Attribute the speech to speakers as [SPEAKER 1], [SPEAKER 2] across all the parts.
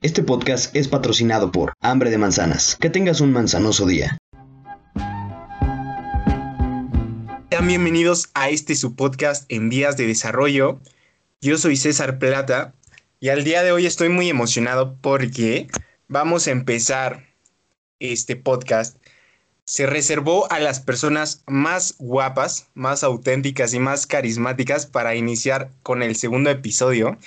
[SPEAKER 1] Este podcast es patrocinado por Hambre de Manzanas. Que tengas un manzanoso día.
[SPEAKER 2] Sean bienvenidos a este su podcast en vías de desarrollo. Yo soy César Plata y al día de hoy estoy muy emocionado porque vamos a empezar este podcast. Se reservó a las personas más guapas, más auténticas y más carismáticas para iniciar con el segundo episodio.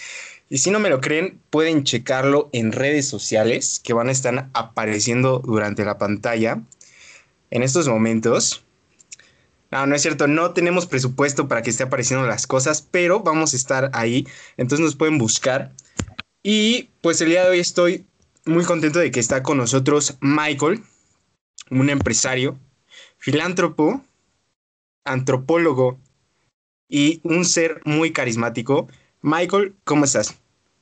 [SPEAKER 2] Y si no me lo creen, pueden checarlo en redes sociales que van a estar apareciendo durante la pantalla en estos momentos. No, no es cierto, no tenemos presupuesto para que esté apareciendo las cosas, pero vamos a estar ahí, entonces nos pueden buscar. Y pues el día de hoy estoy muy contento de que está con nosotros Michael, un empresario, filántropo, antropólogo y un ser muy carismático. Michael, ¿cómo estás?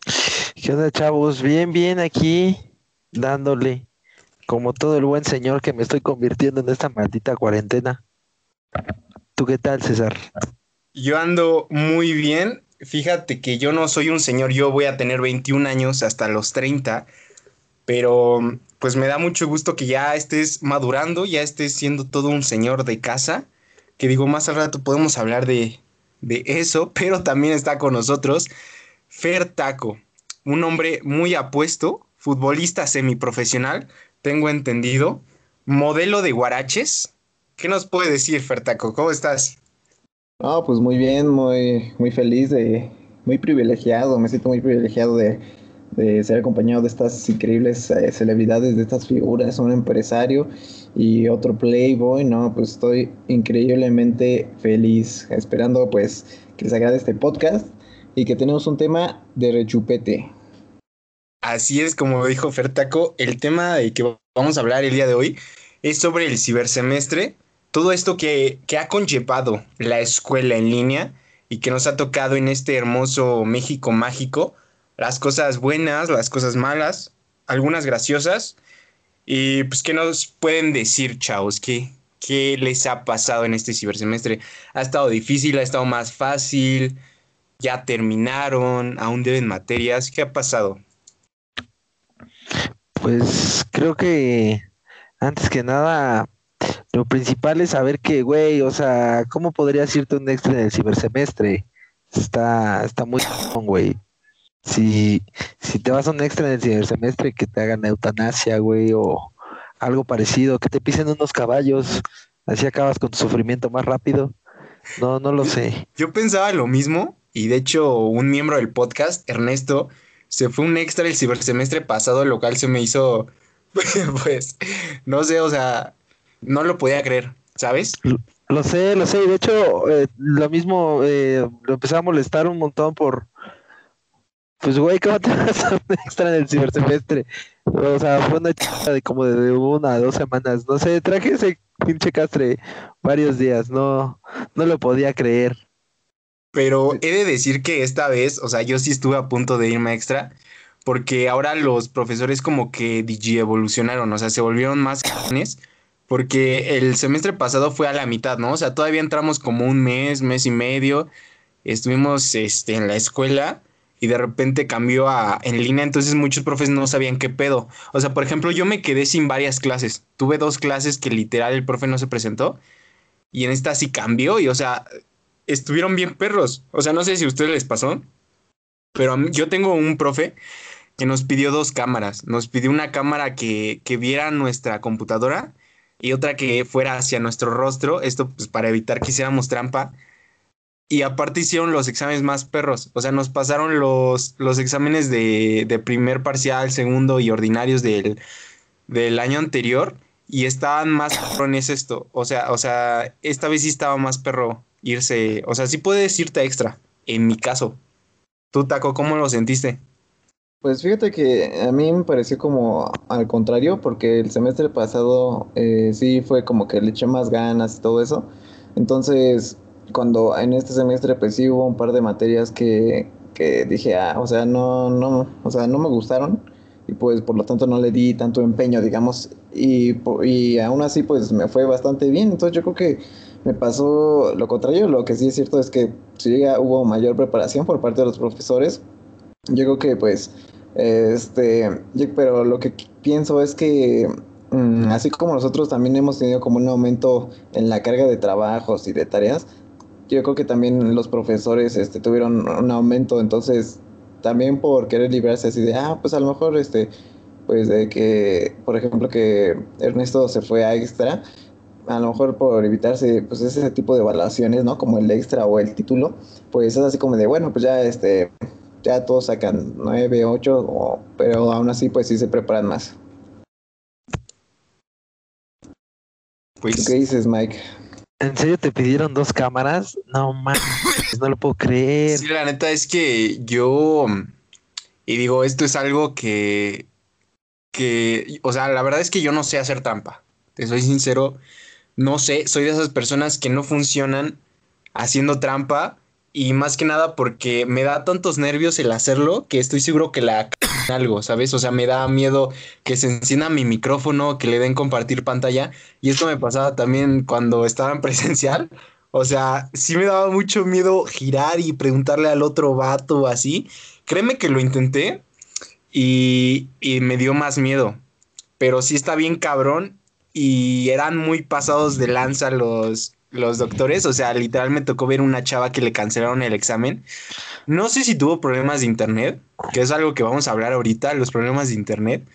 [SPEAKER 3] ¿Qué onda, chavos? Bien, bien aquí, dándole, como todo el buen señor que me estoy convirtiendo en esta maldita cuarentena. ¿Tú qué tal, César?
[SPEAKER 2] Yo ando muy bien. Fíjate que yo no soy un señor, yo voy a tener 21 años hasta los 30, pero pues me da mucho gusto que ya estés madurando, ya estés siendo todo un señor de casa, que digo, más al rato podemos hablar de, de eso, pero también está con nosotros Fer Taco, un hombre muy apuesto, futbolista semiprofesional, tengo entendido, modelo de guaraches. ¿Qué nos puede decir, Fer Taco? ¿Cómo estás?
[SPEAKER 4] Ah, pues muy bien, muy, muy feliz, de, muy privilegiado, me siento muy privilegiado de, de ser acompañado de estas increíbles eh, celebridades, de estas figuras, un empresario y otro playboy, ¿no? Pues estoy increíblemente feliz, esperando pues que les agrade este podcast y que tenemos un tema de rechupete.
[SPEAKER 2] Así es, como dijo Fertaco, el tema de que vamos a hablar el día de hoy es sobre el cibersemestre, todo esto que, que ha conllevado la escuela en línea y que nos ha tocado en este hermoso México mágico, las cosas buenas, las cosas malas, algunas graciosas. Y pues, ¿qué nos pueden decir, chavos? ¿Qué, ¿Qué les ha pasado en este cibersemestre? ¿Ha estado difícil? ¿Ha estado más fácil? ¿Ya terminaron? ¿Aún deben materias? ¿Qué ha pasado?
[SPEAKER 3] Pues creo que antes que nada, lo principal es saber que, güey, o sea, ¿cómo podrías irte un extra en el cibersemestre? Está, está muy güey. Si, si te vas a un extra en el cibersemestre, que te hagan eutanasia, güey, o algo parecido, que te pisen unos caballos, así acabas con tu sufrimiento más rápido. No, no lo sé.
[SPEAKER 2] Yo pensaba lo mismo, y de hecho, un miembro del podcast, Ernesto, se fue un extra el cibersemestre pasado, lo cual se me hizo, pues, no sé, o sea, no lo podía creer, ¿sabes?
[SPEAKER 3] Lo, sé, lo sé, de hecho, eh, lo mismo, eh, lo empecé a molestar un montón por, pues, güey, ¿cómo te vas a un extra en el cibersemestre? O sea, fue una chica de como de una a dos semanas, no sé, traje ese pinche castre varios días, no, no lo podía creer.
[SPEAKER 2] Pero he de decir que esta vez, o sea, yo sí estuve a punto de irme extra, porque ahora los profesores como que digi evolucionaron, o sea, se volvieron más jóvenes, porque el semestre pasado fue a la mitad, ¿no? O sea, todavía entramos como un mes, mes y medio, estuvimos este, en la escuela y de repente cambió a en línea, entonces muchos profes no sabían qué pedo. O sea, por ejemplo, yo me quedé sin varias clases. Tuve dos clases que literal el profe no se presentó y en esta sí cambió y o sea, estuvieron bien perros. O sea, no sé si a ustedes les pasó, pero yo tengo un profe que nos pidió dos cámaras. Nos pidió una cámara que, que viera nuestra computadora y otra que fuera hacia nuestro rostro. Esto pues para evitar que hiciéramos trampa. Y aparte hicieron los exámenes más perros. O sea, nos pasaron los, los exámenes de, de primer parcial, segundo y ordinarios del, del año anterior. Y estaban más perrones esto. O sea, o sea, esta vez sí estaba más perro irse, o sea, sí puedes irte extra, en mi caso. Tú, Taco, ¿cómo lo sentiste?
[SPEAKER 4] Pues fíjate que a mí me pareció como al contrario, porque el semestre pasado eh, sí fue como que le eché más ganas y todo eso. Entonces, cuando en este semestre pues sí hubo un par de materias que, que dije, ah, o sea, no, no, o sea, no me gustaron y pues por lo tanto no le di tanto empeño, digamos, y, y aún así pues me fue bastante bien. Entonces yo creo que me pasó lo contrario, lo que sí es cierto es que sí hubo mayor preparación por parte de los profesores. Yo creo que pues Este, pero lo que pienso es que mm, así como nosotros también hemos tenido como un aumento en la carga de trabajos y de tareas, yo creo que también los profesores este, tuvieron un aumento, entonces también por querer librarse así de, ah, pues a lo mejor este, pues de que, por ejemplo, que Ernesto se fue a extra, a lo mejor por evitarse pues ese tipo de evaluaciones, ¿no? Como el extra o el título, pues es así como de, bueno, pues ya este, ya todos sacan 9, 8, pero aún así pues sí se preparan más. Pues, ¿Qué dices, Mike?
[SPEAKER 3] ¿En serio te pidieron dos cámaras? No mames, no lo puedo creer.
[SPEAKER 2] Sí, la neta es que yo y digo, esto es algo que que o sea, la verdad es que yo no sé hacer trampa. Te soy sincero, no sé, soy de esas personas que no funcionan haciendo trampa y más que nada porque me da tantos nervios el hacerlo que estoy seguro que la algo, ¿sabes? O sea, me da miedo que se encienda mi micrófono, que le den compartir pantalla. Y esto me pasaba también cuando estaba en presencial. O sea, sí me daba mucho miedo girar y preguntarle al otro vato así. Créeme que lo intenté y, y me dio más miedo. Pero sí está bien cabrón y eran muy pasados de lanza los, los doctores. O sea, literal me tocó ver una chava que le cancelaron el examen. No sé si tuvo problemas de internet, que es algo que vamos a hablar ahorita, los problemas de internet,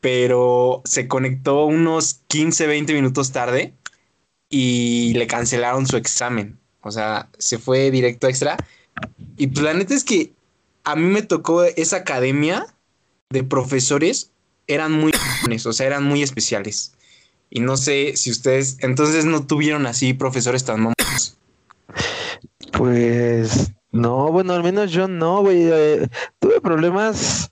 [SPEAKER 2] pero se conectó unos 15, 20 minutos tarde y le cancelaron su examen. O sea, se fue directo extra. Y pues la neta es que a mí me tocó esa academia de profesores, eran muy, o sea, eran muy especiales. Y no sé si ustedes entonces no tuvieron así profesores tan mamones.
[SPEAKER 3] Pues no, bueno, al menos yo no, güey. Eh, tuve problemas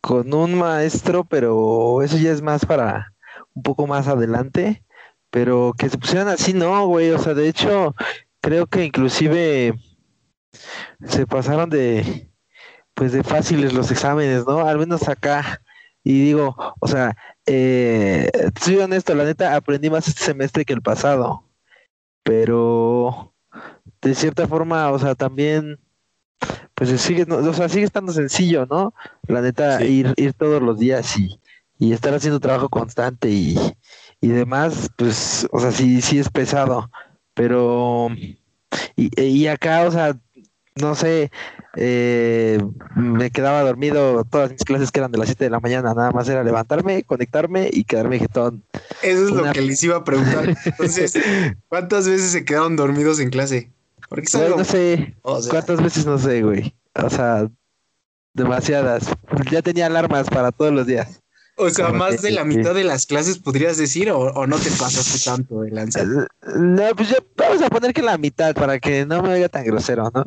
[SPEAKER 3] con un maestro, pero eso ya es más para un poco más adelante. Pero que se pusieran así, no, güey. O sea, de hecho, creo que inclusive se pasaron de, pues de fáciles los exámenes, ¿no? Al menos acá. Y digo, o sea, eh, soy honesto, la neta, aprendí más este semestre que el pasado. Pero de cierta forma, o sea, también, pues sigue, o sea, sigue estando sencillo, ¿no? La neta, ir, ir todos los días y, y estar haciendo trabajo constante y, y demás, pues, o sea, sí, sí es pesado. Pero, y, y acá, o sea, no sé, eh, me quedaba dormido todas mis clases que eran de las 7 de la mañana, nada más era levantarme, conectarme y quedarme jetón.
[SPEAKER 2] Eso es lo que les iba a preguntar. Entonces, ¿cuántas veces se quedaron dormidos en clase?
[SPEAKER 3] Porque no, sé, cuántas veces no sé, güey. O sea, demasiadas. Ya tenía alarmas para todos los días.
[SPEAKER 2] O sea, más de la mitad de las clases podrías decir, o, no te pasaste tanto de lanza.
[SPEAKER 3] No, pues ya vamos a poner que la mitad para que no me oiga tan grosero, ¿no?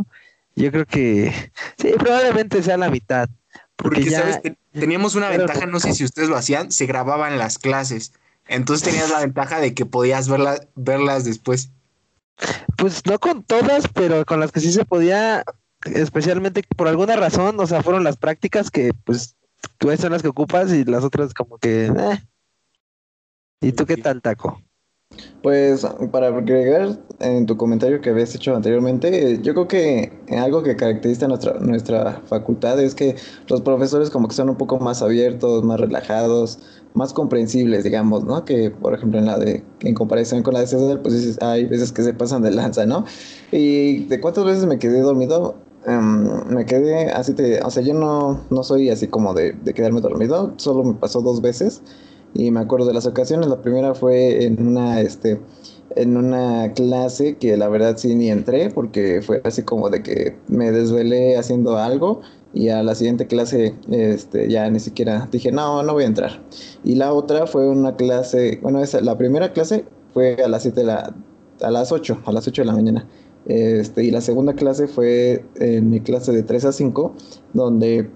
[SPEAKER 3] Yo creo que sí, probablemente sea la mitad.
[SPEAKER 2] Porque, ¿sabes? Teníamos una ventaja, no sé si ustedes lo hacían, se grababan las clases. Entonces tenías la ventaja de que podías verlas después.
[SPEAKER 3] Pues no con todas, pero con las que sí se podía, especialmente por alguna razón, o sea, fueron las prácticas que pues tú son las que ocupas y las otras como que... Eh. ¿Y tú qué tal, Taco?
[SPEAKER 4] Pues para agregar en tu comentario que habías hecho anteriormente, yo creo que algo que caracteriza nuestra, nuestra facultad es que los profesores como que son un poco más abiertos, más relajados, más comprensibles, digamos, ¿no? Que por ejemplo en la de, en comparación con la de César, pues hay veces que se pasan de lanza, ¿no? Y de cuántas veces me quedé dormido, em, me quedé así, te, o sea, yo no, no soy así como de, de quedarme dormido, solo me pasó dos veces y me acuerdo de las ocasiones. La primera fue en una, este, en una clase que la verdad sí ni entré porque fue así como de que me desvelé haciendo algo y a la siguiente clase este, ya ni siquiera dije, no, no voy a entrar. Y la otra fue una clase, bueno, esa, la primera clase fue a las 7 de la, a las 8, a las 8 de la mañana. Este, y la segunda clase fue en mi clase de 3 a 5, donde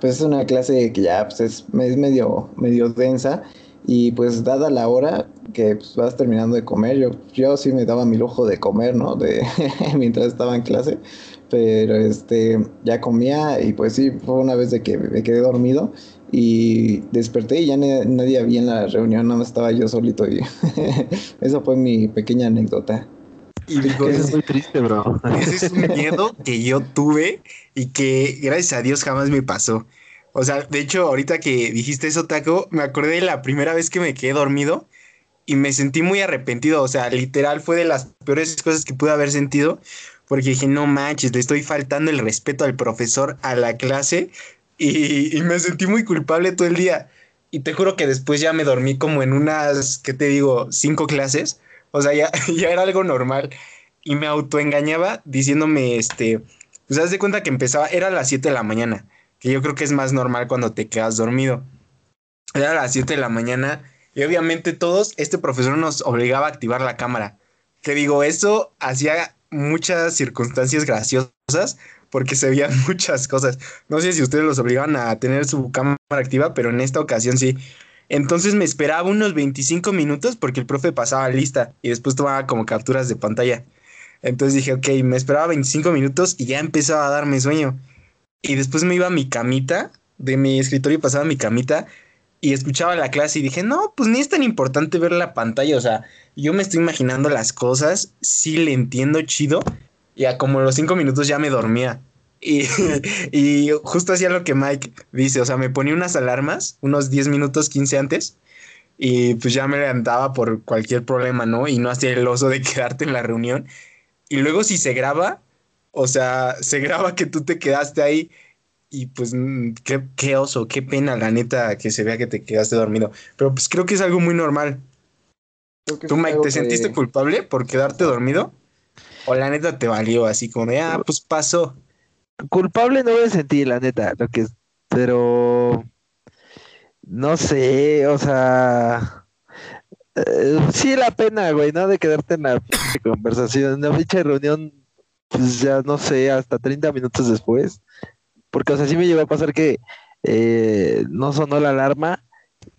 [SPEAKER 4] pues es una clase que ya pues es, medio, medio densa y pues dada la hora que pues, vas terminando de comer, yo, yo sí me daba mi lujo de comer, ¿no? De, mientras estaba en clase, pero este, ya comía y pues sí, fue una vez de que me quedé dormido y desperté y ya nadie había en la reunión, nada más estaba yo solito y esa fue mi pequeña anécdota.
[SPEAKER 2] Y digo,
[SPEAKER 3] es muy triste, bro.
[SPEAKER 2] Ese es un miedo que yo tuve y que gracias a Dios jamás me pasó. O sea, de hecho, ahorita que dijiste eso, Taco, me acordé de la primera vez que me quedé dormido y me sentí muy arrepentido. O sea, literal fue de las peores cosas que pude haber sentido porque dije, no manches, le estoy faltando el respeto al profesor, a la clase y, y me sentí muy culpable todo el día. Y te juro que después ya me dormí como en unas, ¿qué te digo? Cinco clases. O sea, ya, ya era algo normal. Y me autoengañaba diciéndome, este, pues haz de cuenta que empezaba, era a las 7 de la mañana que yo creo que es más normal cuando te quedas dormido. Era a las 7 de la mañana y obviamente todos, este profesor nos obligaba a activar la cámara. Que digo, eso hacía muchas circunstancias graciosas porque se veían muchas cosas. No sé si ustedes los obligaban a tener su cámara activa, pero en esta ocasión sí. Entonces me esperaba unos 25 minutos porque el profe pasaba lista y después tomaba como capturas de pantalla. Entonces dije, ok, me esperaba 25 minutos y ya empezaba a darme sueño. Y después me iba a mi camita, de mi escritorio pasaba a mi camita y escuchaba la clase y dije, no, pues ni es tan importante ver la pantalla, o sea, yo me estoy imaginando las cosas, sí le entiendo chido, y a como los cinco minutos ya me dormía. Y, y justo hacía lo que Mike dice, o sea, me ponía unas alarmas, unos 10 minutos, 15 antes, y pues ya me levantaba por cualquier problema, ¿no? Y no hacía el oso de quedarte en la reunión. Y luego si se graba, o sea, se graba que tú te quedaste ahí y pues mm, qué, qué, oso, qué pena, la neta, que se vea que te quedaste dormido. Pero pues creo que es algo muy normal. ¿Tú, Mike, te sentiste culpable por quedarte dormido? ¿O la neta te valió así como de, ah, pues pasó?
[SPEAKER 3] Culpable no me sentí, la neta, lo que pero no sé, o sea, eh, sí la pena, güey, ¿no? De quedarte en la conversación, en la ficha de reunión pues ya no sé, hasta 30 minutos después. Porque, o sea, sí me llegó a pasar que eh, no sonó la alarma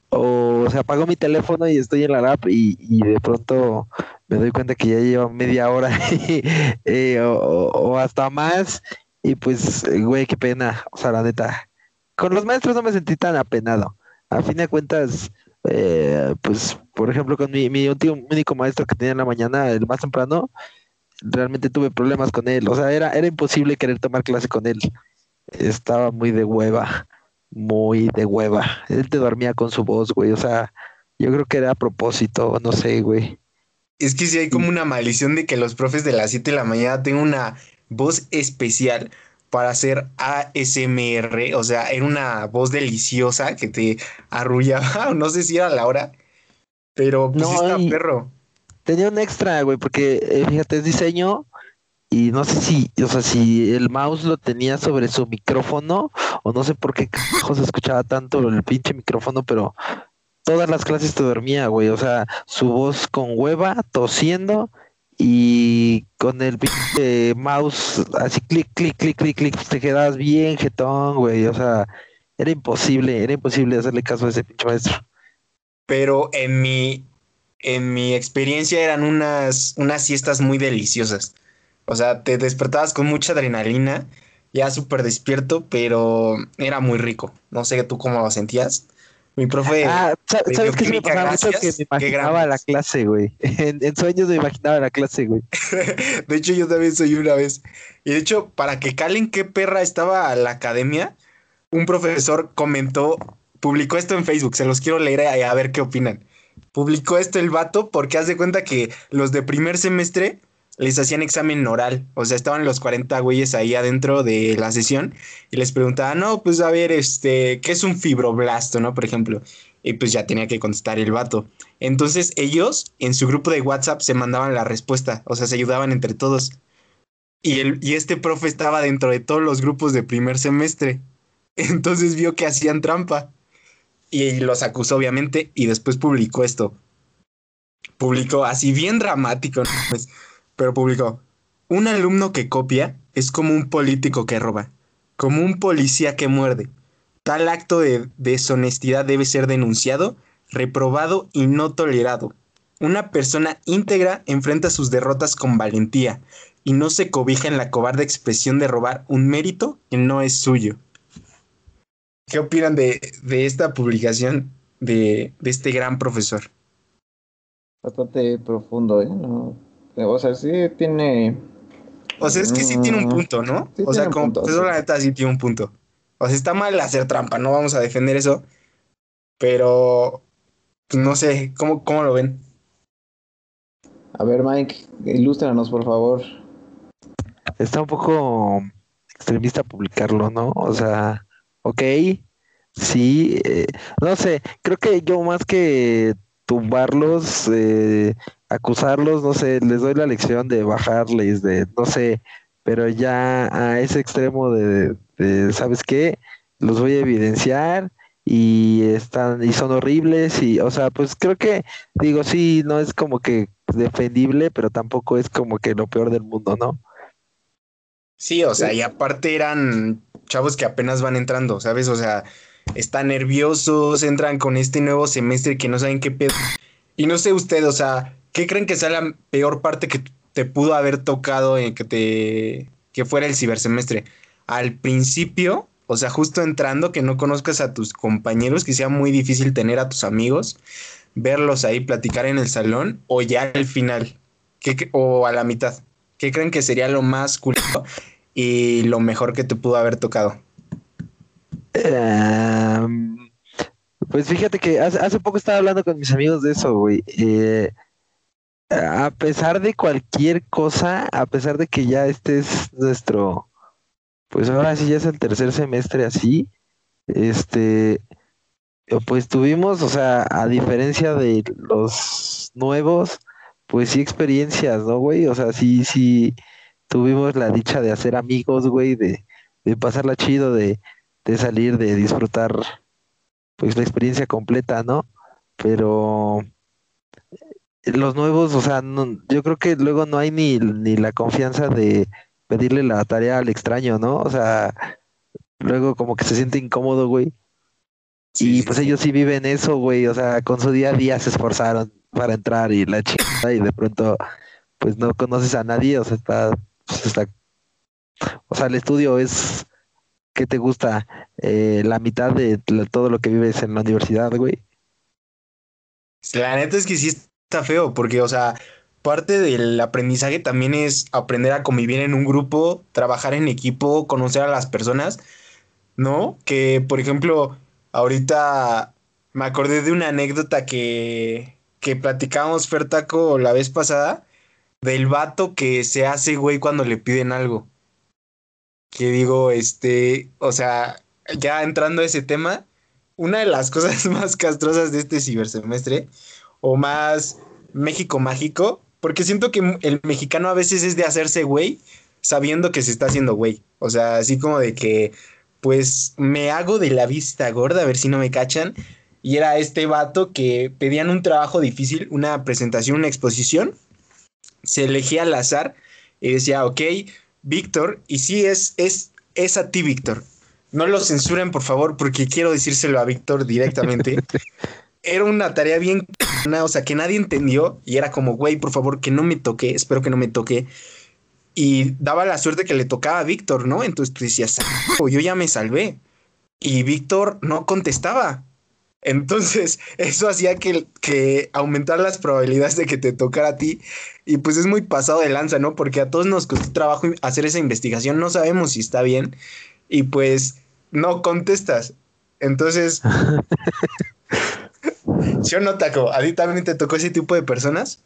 [SPEAKER 3] o se apagó mi teléfono y estoy en la lab y, de pronto me doy cuenta que ya lleva media hora eh, o, hasta más y pues, güey, qué pena, o sea, la neta. Con los maestros no me sentí tan apenado. A fin de cuentas, eh, pues, por ejemplo, con mi, mi único maestro que tenía en la mañana, el más temprano, realmente tuve problemas con él. O sea, era, era imposible querer tomar clase con él. Estaba muy de hueva, muy de hueva. Él te dormía con su voz, güey. O sea, yo creo que era a propósito, no sé, güey.
[SPEAKER 2] Es que si hay como una maldición de que los profes de las 7 de la mañana tengan una voz especial para hacer ASMR, o sea, era una voz deliciosa que te arrullaba, no sé si era la hora, pero pues no, está perro.
[SPEAKER 3] tenía un extra, güey, porque eh, fíjate, es diseño y no sé si, o sea, si el mouse lo tenía sobre su micrófono o no sé por qué se escuchaba tanto el pinche micrófono, pero todas las clases te dormía, güey, o sea, su voz con hueva, tosiendo y con el pinche mouse así clic, clic, clic, clic, clic, te quedabas bien jetón, güey, o sea, era imposible, era imposible hacerle caso a ese pinche maestro.
[SPEAKER 2] Pero en mi en mi experiencia eran unas, unas siestas muy deliciosas. O sea, te despertabas con mucha adrenalina, ya súper despierto, pero era muy rico. No sé tú cómo lo sentías. Mi profe.
[SPEAKER 3] Ah, ¿sabes qué me pasaba mucho que me imaginaba la clase, güey? En, sueños me imaginaba la clase, güey.
[SPEAKER 2] de hecho, yo también soy una vez. Y de hecho, para que calen qué perra estaba la academia, un profesor comentó, publicó esto en Facebook, se los quiero leer a ver qué opinan publicó esto el vato porque haz de cuenta que los de primer semestre les hacían examen oral. O sea, estaban los 40 güeyes ahí adentro de la sesión y les preguntaban, no, pues a ver, este, ¿qué es un fibroblasto, no? Por ejemplo. Y pues ya tenía que contestar el vato. Entonces ellos en su grupo de WhatsApp se mandaban la respuesta, o sea, se ayudaban entre todos. Y, el, y este profe estaba dentro de todos los grupos de primer semestre. Entonces vio que hacían trampa y los acusó obviamente y después publicó esto. Publicó así bien dramático, pero publicó, un alumno que copia es como un político que roba, como un policía que muerde. Tal acto de deshonestidad debe ser denunciado, reprobado y no tolerado. Una persona íntegra enfrenta sus derrotas con valentía y no se cobija en la cobarde expresión de robar un mérito que no es suyo. ¿Qué opinan de, esta publicación de, este gran profesor?
[SPEAKER 4] Bastante profundo, ¿eh? O sea, sí tiene...
[SPEAKER 2] O sea, es que sí tiene un mm, punto, ¿no? o sea, como profesor, la neta sí tiene un punto. O sea, está mal hacer trampa, no vamos a defender eso. Pero, pues, no sé, ¿cómo, ¿cómo lo ven?
[SPEAKER 4] A ver, Mike, ilústranos, por favor.
[SPEAKER 3] Está un poco extremista publicarlo, ¿no? O sea, ok, sí, eh, no sé, creo que yo más que tumbarlos, eh, acusarlos, no sé, les doy la lección de bajarles, de, no sé, pero ya a ese extremo de, de, ¿sabes qué? Los voy a evidenciar y están y son horribles y o sea pues creo que digo sí no es como que defendible pero tampoco es como que lo peor del mundo no
[SPEAKER 2] Sí, o sea, y aparte eran chavos que apenas van entrando, ¿sabes? O sea, están nerviosos, entran con este nuevo semestre que no saben qué pedo. Y no sé usted, o sea, ¿qué creen que sea la peor parte que te pudo haber tocado en que te que fuera el cibersemestre? Al principio, o sea, justo entrando, que no conozcas a tus compañeros, que sea muy difícil tener a tus amigos, verlos ahí, platicar en el salón, o ya al final, ¿Qué, o a la mitad. ¿Qué creen que sería lo más cool y lo mejor que te pudo haber tocado?
[SPEAKER 3] Eh, pues fíjate que hace, hace, poco estaba hablando con mis amigos de eso, güey. Eh, a pesar de cualquier cosa, a pesar de que ya este es nuestro, pues ahora sí ya es el tercer semestre así, este, pues tuvimos, o sea, a diferencia de los nuevos, pues sí experiencias, ¿no, güey? O sea, sí, sí tuvimos la dicha de hacer amigos, güey, de, de pasarla chido, de, de salir, de disfrutar, pues la experiencia completa, ¿no? Pero los nuevos, o sea, no, yo creo que luego no hay ni, ni la confianza de pedirle la tarea al extraño, ¿no? O sea, luego como que se siente incómodo, güey. Sí, y pues sí. ellos sí viven eso, güey, o sea, con su día a día se esforzaron para entrar y la chingada y de pronto pues no conoces a nadie, o sea, está, pues está o sea, el estudio es ¿qué te gusta? Eh, la mitad de todo lo que vives en la universidad, güey.
[SPEAKER 2] La neta es que sí está feo, porque, o sea, parte del aprendizaje también es aprender a convivir en un grupo, trabajar en equipo, conocer a las personas, ¿no? Que, por ejemplo, ahorita me acordé de una anécdota que, que platicábamos Fertaco la vez pasada, del vato que se hace, güey, cuando le piden algo. Que digo, este, o sea, ya entrando a ese tema, una de las cosas más castrosas de este cibersemestre, o más México mágico, porque siento que el mexicano a veces es de hacerse güey sabiendo que se está haciendo güey. O sea, así como de que, pues me hago de la vista gorda a ver si no me cachan. Y era este vato que pedían un trabajo difícil, una presentación, una exposición. Se elegía al azar y decía, ok, Víctor, y sí es, es, es a ti, Víctor. No lo censuren, por favor, porque quiero decírselo a Víctor directamente. era una tarea bien, o sea, que nadie entendió y era como, güey, por favor, que no me toque, espero que no me toque. Y daba la suerte que le tocaba a Víctor, ¿no? Entonces tú decías, yo ya me salvé. Y Víctor no contestaba. Entonces, eso hacía que, que aumentar las probabilidades de que te tocara a ti. Y pues es muy pasado de lanza, ¿no? Porque a todos nos costó trabajo hacer esa investigación, no sabemos si está bien. Y pues no contestas. Entonces, ¿Sí o no, Taco? ¿A ti también te tocó ese tipo de personas?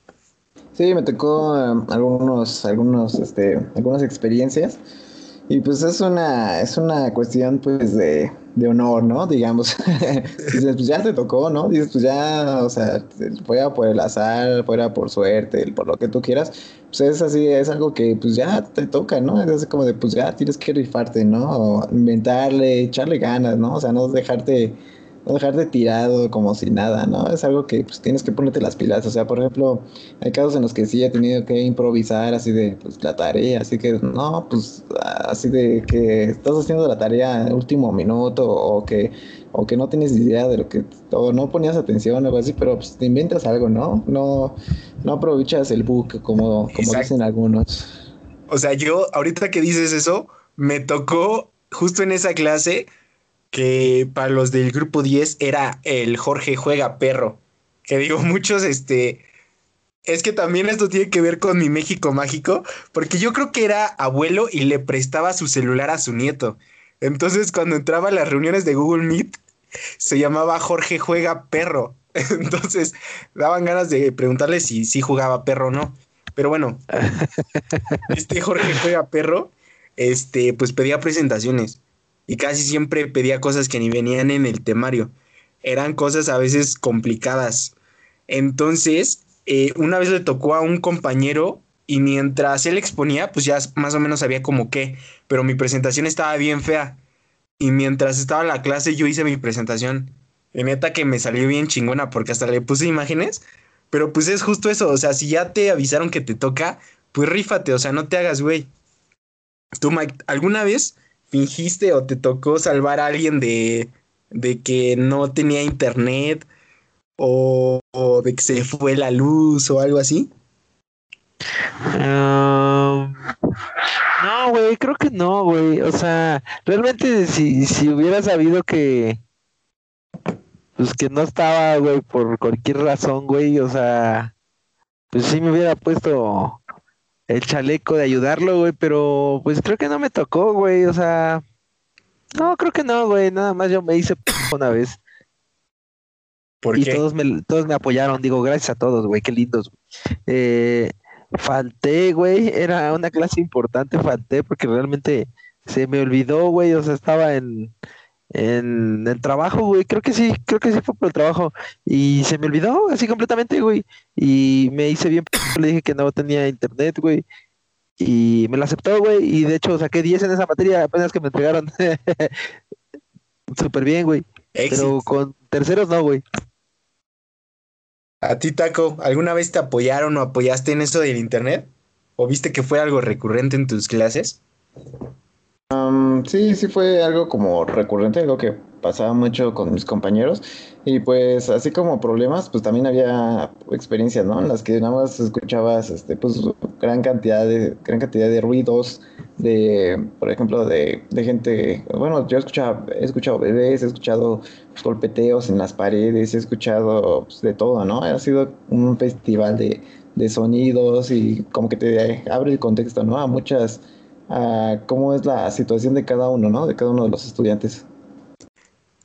[SPEAKER 4] Sí, me tocó um, algunos, algunos, este, algunas experiencias. Y pues es una, es una cuestión pues de, de honor, ¿no? Digamos. Dices, pues ya te tocó, ¿no? Dices, pues ya, o sea, fuera por el azar, fuera por suerte, por lo que tú quieras. Pues es así, es algo que pues ya te toca, ¿no? Es como de, pues ya tienes que rifarte, ¿no? O inventarle, echarle ganas, ¿no? O sea, no dejarte no dejarte tirado como si nada, ¿no? Es algo que pues tienes que ponerte las pilas. O sea, por ejemplo, hay casos en los que sí he tenido que improvisar así de pues la tarea, así que no, pues así de que estás haciendo la tarea en último minuto o que o que no tienes idea de lo que o no ponías atención o algo así, pero pues te inventas algo, ¿no? No no aprovechas el book como como dicen algunos.
[SPEAKER 2] O sea, yo ahorita que dices eso, me tocó justo en esa clase que para los del grupo 10 era el Jorge juega perro. Que digo, muchos, este, es que también esto tiene que ver con mi México mágico, porque yo creo que era abuelo y le prestaba su celular a su nieto. Entonces, cuando entraba a las reuniones de Google Meet, se llamaba Jorge Juega Perro. Entonces, daban ganas de preguntarle si sí jugaba perro o no. Pero bueno, este Jorge Juega Perro, este, pues pedía presentaciones y casi siempre pedía cosas que ni venían en el temario. Eran cosas a veces complicadas. Entonces, eh, una vez le tocó a un compañero y mientras él exponía, pues ya más o menos sabía como qué, pero mi presentación estaba bien fea. Y mientras estaba la clase yo hice mi presentación. Y neta que me salió bien chingona porque hasta le puse imágenes. Pero pues es justo eso, o sea, si ya te avisaron que te toca, pues rífate, o sea, no te hagas güey. ¿Tú, Mike, alguna vez fingiste o te tocó salvar a alguien de, de que no tenía internet o, o de que se fue la luz o algo así?
[SPEAKER 3] Um, no, güey, creo que no, güey. O sea, realmente si, si hubiera sabido que, pues que no estaba, güey, por cualquier razón, güey, o sea, pues sí me hubiera puesto el chaleco de ayudarlo, güey, pero pues creo que no me tocó, güey, o sea, no, creo que no, güey, nada más yo me hice una vez.
[SPEAKER 2] ¿Por
[SPEAKER 3] y
[SPEAKER 2] qué?
[SPEAKER 3] todos me, todos me apoyaron, digo, gracias a todos, güey, qué lindos. Eh, falté, güey, era una clase importante, falté porque realmente se me olvidó, güey, o sea, estaba en, en el trabajo, güey, creo que sí, creo que sí fue por el trabajo y se me olvidó así completamente, güey, y me hice bien, le dije que no tenía internet, güey, y me lo aceptó, güey, y de hecho saqué 10 en esa materia apenas que me entregaron. Súper bien, güey, pero con terceros no, güey.
[SPEAKER 2] ¿A ti, Taco, alguna vez te apoyaron o apoyaste en eso del internet? ¿O viste que fue algo recurrente en tus clases?
[SPEAKER 4] Um, sí, sí fue algo como recurrente, algo que pasaba mucho con mis compañeros. Y pues así como problemas, pues también había experiencias, ¿no? En las que nada más escuchabas, este, pues gran cantidad de, gran cantidad de ruidos, de, por ejemplo, de, de gente, bueno, yo escuchaba, he escuchado bebés, he escuchado pues, golpeteos en las paredes, he escuchado pues, de todo, ¿no? Ha sido un festival de, de sonidos y como que te abre el contexto, ¿no? A muchas a cómo es la situación de cada uno, ¿no? De cada uno de los estudiantes.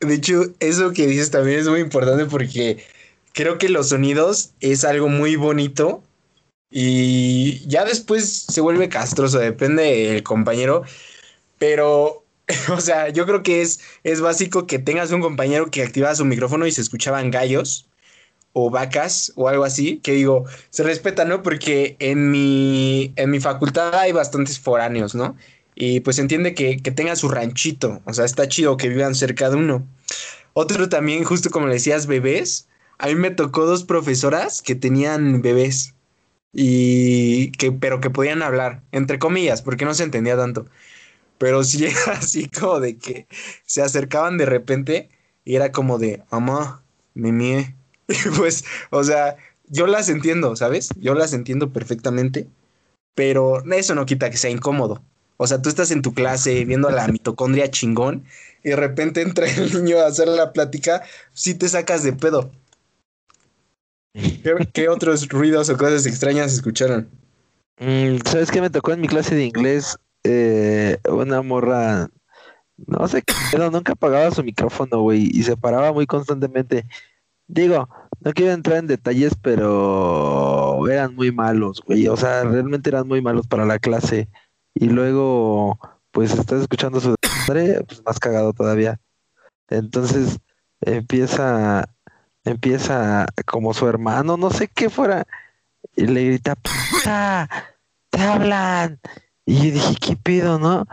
[SPEAKER 2] De hecho, eso que dices también es muy importante porque creo que los sonidos es algo muy bonito y ya después se vuelve castroso, depende del compañero, pero, o sea, yo creo que es, es básico que tengas un compañero que activaba su micrófono y se escuchaban gallos o vacas o algo así, que digo, se respeta, ¿no? Porque en mi, en mi facultad hay bastantes foráneos, ¿no? Y pues entiende que, que tenga su ranchito, o sea, está chido que vivan cerca de uno. Otro también, justo como le decías, bebés. A mí me tocó dos profesoras que tenían bebés y que, pero que podían hablar, entre comillas, porque no se entendía tanto. Pero sí era así como de que se acercaban de repente y era como de, mamá. Y pues, o sea, yo las entiendo, ¿sabes? Yo las entiendo perfectamente, pero eso no quita que sea incómodo. O sea, tú estás en tu clase viendo a la mitocondria chingón y de repente entra el niño a hacer la plática, sí te sacas de pedo. ¿Qué, otros ruidos o cosas extrañas escucharon?
[SPEAKER 3] Mm, ¿Sabes qué me tocó en mi clase de inglés? Eh, una morra, no sé qué, pedo, nunca apagaba su micrófono, güey, y se paraba muy constantemente. Digo, no quiero entrar en detalles, pero eran muy malos, güey, o sea, realmente eran muy malos para la clase. Y luego, pues estás escuchando su madre, pues más cagado todavía. Entonces empieza, empieza como su hermano, no sé qué fuera, y le grita, ¡Puta! ¡Te hablan! Y yo dije, ¿qué pedo, no?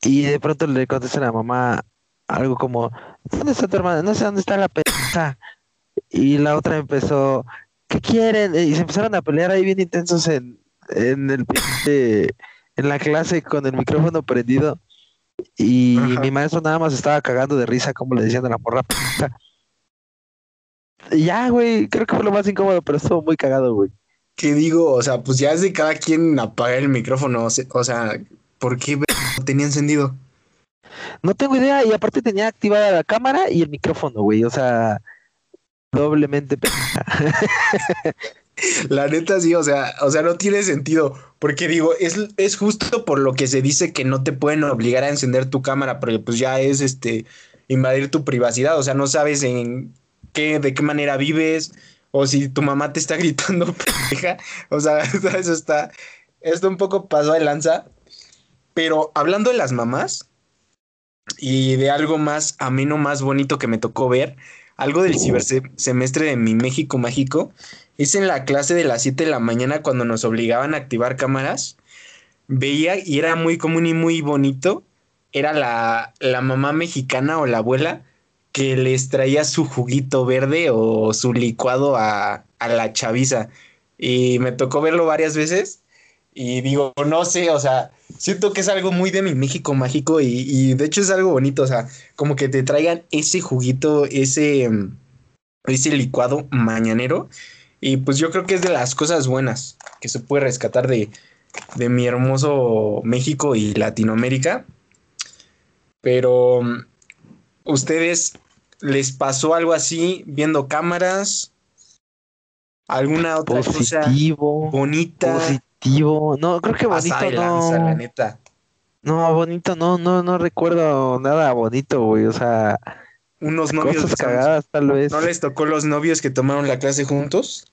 [SPEAKER 3] Y de pronto le contesta a la mamá algo como, ¿dónde está tu hermana? No sé dónde está la pendeja. Y la otra empezó, ¿qué quieren? Y se empezaron a pelear ahí bien intensos en, en el en la clase con el micrófono prendido. Y
[SPEAKER 2] Ajá.
[SPEAKER 3] mi maestro nada más estaba cagando de risa como le decían a la. Y ya, güey, creo que fue lo más incómodo, pero estuvo muy cagado, güey.
[SPEAKER 2] ¿Qué digo? O sea, pues ya es de cada quien apagar el micrófono. O se- o sea, ¿por qué tenía encendido?
[SPEAKER 3] No tengo idea, y aparte tenía activada la cámara y el micrófono, güey, o sea, doblemente.
[SPEAKER 2] La neta sí, o sea, o sea, no tiene sentido. Porque digo, es, es justo por lo que se dice que no te pueden obligar a encender tu cámara, porque pues ya es este invadir tu privacidad. O sea, no sabes en qué, de qué manera vives, o si tu mamá te está gritando, pendeja. O sea, eso está, esto un poco pasó de lanza. Pero hablando de las mamás y de algo más ameno, más bonito que me tocó ver, algo del cibersemestre de mi México Mágico, es en la clase de las 7 de la mañana cuando nos obligaban a activar cámaras. Veía y era muy común y muy bonito. Era la, la mamá mexicana o la abuela que les traía su juguito verde o su licuado a, a la chaviza. Y me tocó verlo varias veces y digo, no sé, o sea, siento que es algo muy de mi México mágico y, de hecho es algo bonito, o sea, como que te traigan ese juguito, ese, ese licuado mañanero. Y pues yo creo que es de las cosas buenas que se puede rescatar de, de mi hermoso México y Latinoamérica. Pero, ¿ustedes les pasó algo así viendo cámaras? ¿Alguna otra cosa bonita?
[SPEAKER 3] No, creo que bonito no. No, bonito no, no, no recuerdo nada bonito, güey. O sea,
[SPEAKER 2] unos novios
[SPEAKER 3] cagadas, tal vez.
[SPEAKER 2] ¿No les tocó los novios que tomaron la clase juntos?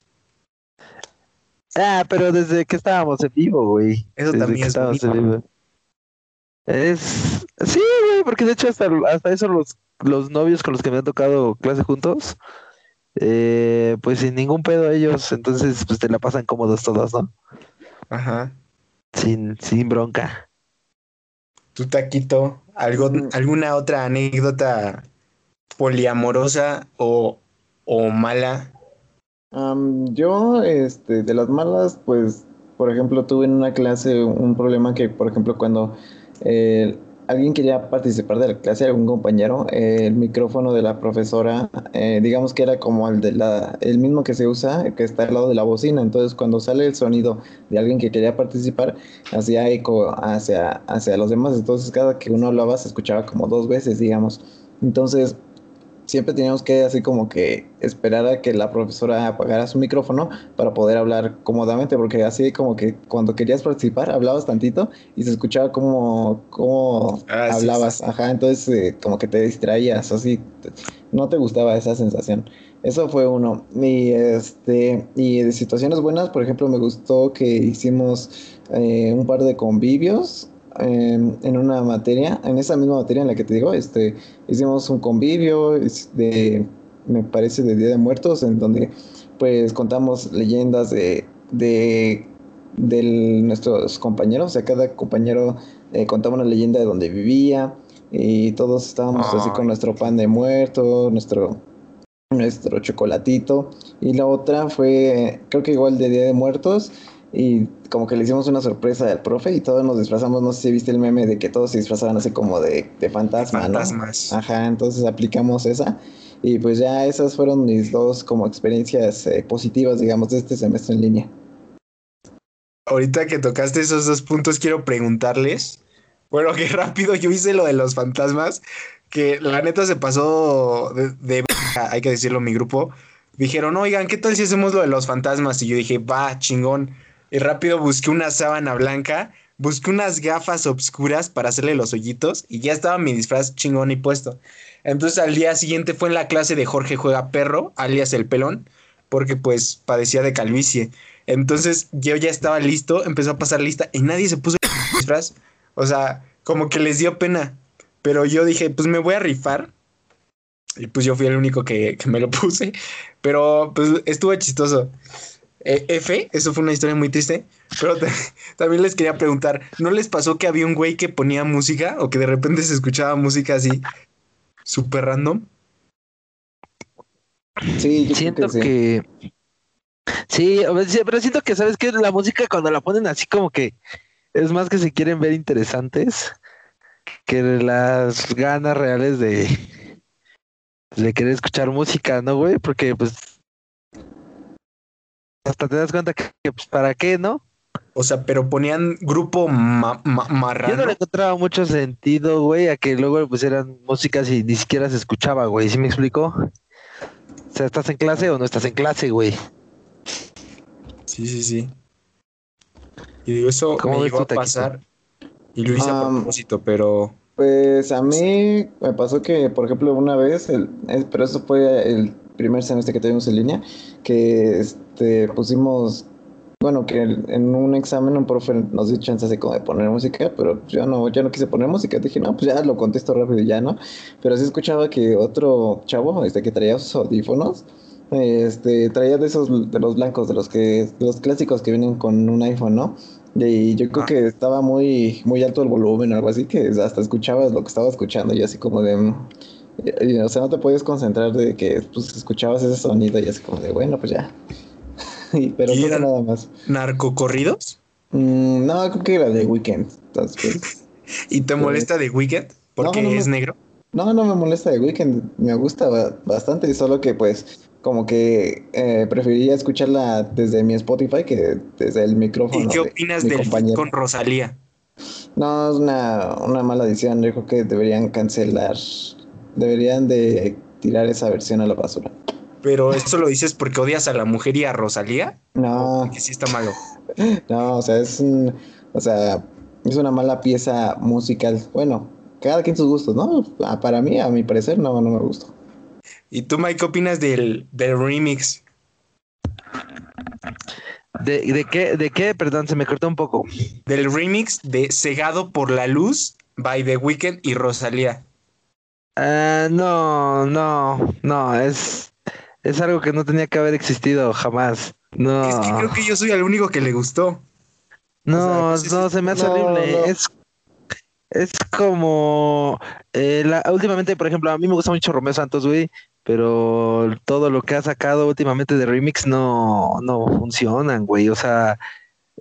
[SPEAKER 3] Ah, pero desde que estábamos en vivo, güey.
[SPEAKER 2] Eso también es bonito.
[SPEAKER 3] Es sí, güey, porque de hecho hasta, hasta eso los, los novios con los que me han tocado clase juntos, eh, pues sin ningún pedo ellos, entonces pues te la pasan cómodos todos, ¿no?
[SPEAKER 2] Ajá.
[SPEAKER 3] Sin, sin bronca.
[SPEAKER 2] ¿Tú, Taquito, algo, alguna otra anécdota poliamorosa o, o mala?
[SPEAKER 4] yo, este, de las malas, pues, por ejemplo, tuve en una clase un problema que, por ejemplo, cuando eh, alguien quería participar de la clase, algún compañero, el micrófono de la profesora, eh, digamos que era como el, de la, el mismo que se usa, que está al lado de la bocina. Entonces, cuando sale el sonido de alguien que quería participar, hacía eco hacia, hacia los demás. Entonces, cada que uno hablaba se escuchaba como dos veces, digamos. Entonces, siempre teníamos que así como que esperar a que la profesora apagara su micrófono para poder hablar cómodamente, porque así como que cuando querías participar hablabas tantito y se escuchaba como, como ah, hablabas, ajá, entonces eh, como que te distraías, así, no te gustaba esa sensación. Eso fue uno. Y, este, y de situaciones buenas, por ejemplo, me gustó que hicimos eh, un par de convivios en una materia, en esa misma materia en la que te digo, este, hicimos un convivio de, me parece, de Día de Muertos, en donde pues contamos leyendas de, de, nuestros compañeros, o sea, cada compañero eh, contaba una leyenda de donde vivía y todos estábamos así con nuestro pan de muerto, nuestro nuestro chocolatito y la otra fue creo que igual de Día de Muertos y como que le hicimos una sorpresa al profe y todos nos disfrazamos, no sé si viste el meme de que todos se disfrazaban así como de, de fantasma,
[SPEAKER 2] fantasmas.
[SPEAKER 4] Ajá, entonces aplicamos esa y pues ya esas fueron mis dos como experiencias eh, positivas, digamos, de este semestre en línea.
[SPEAKER 2] Ahorita que tocaste esos dos puntos, quiero preguntarles, bueno, qué rápido yo hice lo de los fantasmas, que la neta se pasó de, de hay que decirlo, mi grupo. Dijeron, oigan, ¿qué tal si hacemos lo de los fantasmas? Y yo dije, va, chingón y rápido busqué una sábana blanca, busqué unas gafas obscuras para hacerle los hoyitos y ya estaba mi disfraz chingón y puesto. Entonces al día siguiente fue en la clase de Jorge Juega Perro, alias el pelón, porque pues padecía de calvicie. Entonces yo ya estaba listo, empezó a pasar lista y nadie se puso el disfraz. O sea, como que les dio pena. Pero yo dije, pues me voy a rifar. Y pues yo fui el único que, que me lo puse. Pero pues estuvo chistoso. Eh, F, eso fue una historia muy triste, pero también les quería preguntar, ¿no les pasó que había un güey que ponía música o que de repente se escuchaba música así súper random?
[SPEAKER 3] Sí, siento que... Sí, pero siento que, ¿sabes que La música cuando la ponen así como que es más que se quieren ver interesantes que las ganas reales de, de querer escuchar música, ¿no, güey? Porque pues hasta te das cuenta que, pues, para qué, ¿no?
[SPEAKER 2] O sea, pero ponían grupo ma marrano.
[SPEAKER 3] Yo no le encontraba mucho sentido, güey, a que luego pues eran músicas y ni siquiera se escuchaba, güey. ¿Sí me explicó? O sea, ¿estás en clase o no estás en clase, güey?
[SPEAKER 2] Sí, sí, sí. Y digo, eso
[SPEAKER 3] ¿Cómo
[SPEAKER 2] me llegó a pasar y lo hice a
[SPEAKER 4] Um,
[SPEAKER 2] propósito, pero
[SPEAKER 4] Pues a mí me pasó que, por ejemplo, una vez, el- pero eso fue el primer semestre que tuvimos en línea, que este, pusimos, bueno, que en un examen un profe nos dio chance así como de poner música, pero yo no, yo no quise poner música, dije, no, pues ya lo contesto rápido y ya, ¿no? Pero sí escuchaba que otro chavo, este, que traía sus audífonos, este, traía de esos, de los blancos, de los que, de los clásicos que vienen con un iPhone, ¿no? Y yo creo que estaba muy, muy alto el volumen o algo así, que hasta escuchabas lo que estaba escuchando y así como de... y- y, o sea, no te podías concentrar de que pues, escuchabas ese sonido y así como de, bueno, pues ya. Pero
[SPEAKER 2] ¿Y eran-
[SPEAKER 4] nada más.
[SPEAKER 2] narcocorridos.
[SPEAKER 4] Mm, no, creo que era de Weekend. Entonces,
[SPEAKER 2] ¿Y te molesta de Weekend? Porque
[SPEAKER 4] No,
[SPEAKER 2] es negro.
[SPEAKER 4] No, no me molesta de Weekend, me gusta ba- bastante, solo que pues como que eh, preferiría escucharla desde mi Spotify que desde el micrófono.
[SPEAKER 2] ¿Y qué opinas del
[SPEAKER 4] compañero.
[SPEAKER 2] con Rosalía?
[SPEAKER 4] No, es una, una mala edición, yo creo que deberían cancelar, deberían de tirar esa versión a la basura.
[SPEAKER 2] Pero esto lo dices porque odias a la mujer y a Rosalía. ¿O
[SPEAKER 4] No,
[SPEAKER 2] porque sí está malo.
[SPEAKER 4] no, o sea, es un, o sea, es una mala pieza musical. Bueno, cada quien sus gustos, ¿no? Ah, Para mí, a mi parecer, no, no me gustó.
[SPEAKER 2] ¿Y tú, Mike, qué opinas del, del remix?
[SPEAKER 3] ¿De, de qué? ¿De qué? Perdón, se me cortó un poco.
[SPEAKER 2] Del remix de Cegado por la Luz by The Weeknd y Rosalía.
[SPEAKER 3] Ah, no, no, no, es, es algo que no tenía que haber existido jamás. No,
[SPEAKER 2] Es que creo que yo soy el único que le gustó.
[SPEAKER 3] no,
[SPEAKER 2] o sea,
[SPEAKER 3] no, se me hace
[SPEAKER 4] no,
[SPEAKER 3] horrible.
[SPEAKER 4] no.
[SPEAKER 3] Es, es como, eh, la, últimamente, por ejemplo, a mí me gusta mucho Romeo Santos, güey, pero todo lo que ha sacado últimamente de remix no, no funcionan, güey. O sea,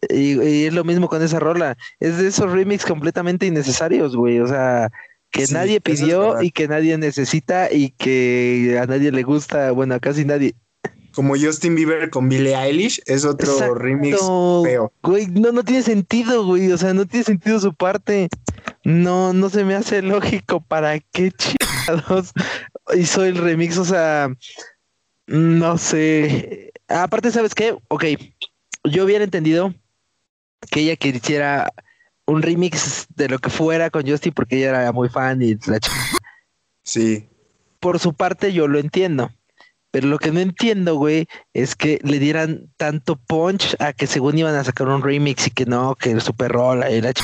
[SPEAKER 3] y, y es lo mismo con esa rola. Es de esos remix completamente innecesarios, güey. O sea, que
[SPEAKER 2] Sí,
[SPEAKER 3] nadie
[SPEAKER 2] es
[SPEAKER 3] pidió y que nadie necesita y que a nadie le gusta, bueno, a casi nadie.
[SPEAKER 2] Como Justin Bieber con Billie Eilish, es otro
[SPEAKER 3] Exacto,
[SPEAKER 2] remix feo.
[SPEAKER 3] Güey, no, no tiene sentido, güey. O sea, no tiene sentido su parte. No, no se me hace lógico para qué chingados hizo el remix. O sea, no sé. Aparte, ¿sabes qué? Ok, yo hubiera entendido que ella quisiera un remix de lo que fuera con Justin porque ella era muy fan y la
[SPEAKER 2] Sí.
[SPEAKER 3] por su parte yo lo entiendo. Pero lo que no entiendo, güey, es que le dieran tanto punch a que según iban a sacar un remix y que no, que el super rola y la ch...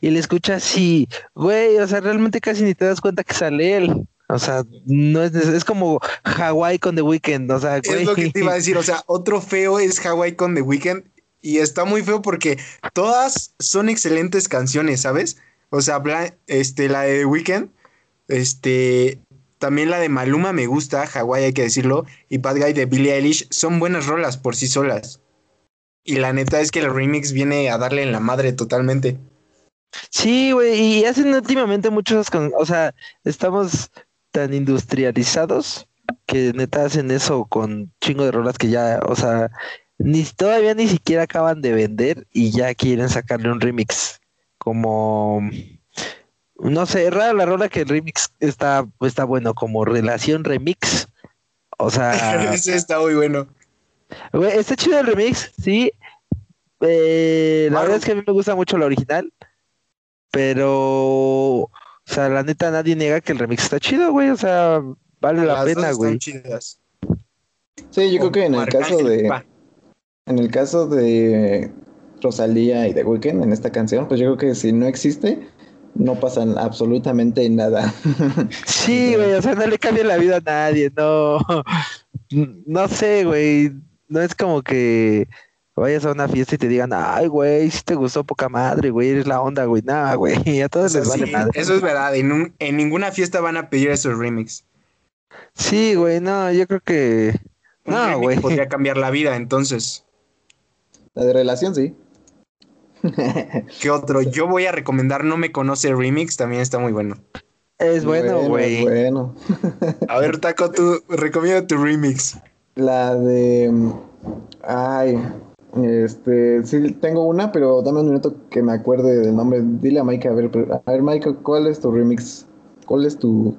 [SPEAKER 3] Y le escuchas así, güey, o sea, realmente casi ni te das cuenta que sale él. O sea, no es, es como Hawaii con The Weeknd, o sea, güey.
[SPEAKER 2] Es lo que te iba a decir. O sea, otro feo es Hawaii con The Weeknd. Y está muy feo porque todas son excelentes canciones, ¿sabes? O sea, este, la de The Weeknd, este, también la de Maluma me gusta, Hawaii hay que decirlo, y Bad Guy de Billie Eilish son buenas rolas por sí solas. Y la neta es que el remix viene a darle en la madre totalmente.
[SPEAKER 3] Sí, güey, y hacen últimamente muchos, o sea, estamos tan industrializados que neta hacen eso con chingo de rolas que ya, o sea, ni todavía ni siquiera acaban de vender y ya quieren sacarle un remix. Como, no sé, es raro la rola que el remix está, está bueno, como relación remix. O sea,
[SPEAKER 2] Ese está muy bueno.
[SPEAKER 3] Güey, está chido el remix, sí. Eh, la verdad es que a mí me gusta mucho la original. Pero, o sea, la neta nadie niega que el remix está chido, güey. O sea, vale la
[SPEAKER 2] Las dos
[SPEAKER 3] pena,
[SPEAKER 2] están
[SPEAKER 3] güey.
[SPEAKER 2] chidas.
[SPEAKER 4] Sí, yo creo que en el caso de,
[SPEAKER 2] pa.
[SPEAKER 4] En el caso de Rosalía y The Weeknd en esta canción, pues yo creo que si no existe, no pasa absolutamente nada.
[SPEAKER 3] Sí, güey, o sea, no le cambia la vida a nadie, no. No sé, güey. No es como que vayas a una fiesta y te digan, ay, güey, si te gustó poca madre, güey, eres la onda, güey. Nada, güey, a todos les vale
[SPEAKER 2] sí,
[SPEAKER 3] madre.
[SPEAKER 2] eso es verdad. En, un- en ninguna fiesta van a pedir esos remix.
[SPEAKER 3] Sí, güey, no, yo creo que.
[SPEAKER 2] Un
[SPEAKER 3] No, güey.
[SPEAKER 2] podría cambiar la vida, entonces.
[SPEAKER 4] La de relación, sí.
[SPEAKER 2] ¿Qué otro? Yo voy a recomendar No Me Conoce Remix, también está muy bueno.
[SPEAKER 3] Es bueno, güey.
[SPEAKER 4] Bueno.
[SPEAKER 2] A ver, Taco, tú recomienda tu remix.
[SPEAKER 4] La de. Ay. Este. Sí, tengo una, pero dame un minuto que me acuerde del nombre. Dile a Mike, a ver, pero- a ver, Mike, ¿cuál es tu remix? ¿Cuál es tu,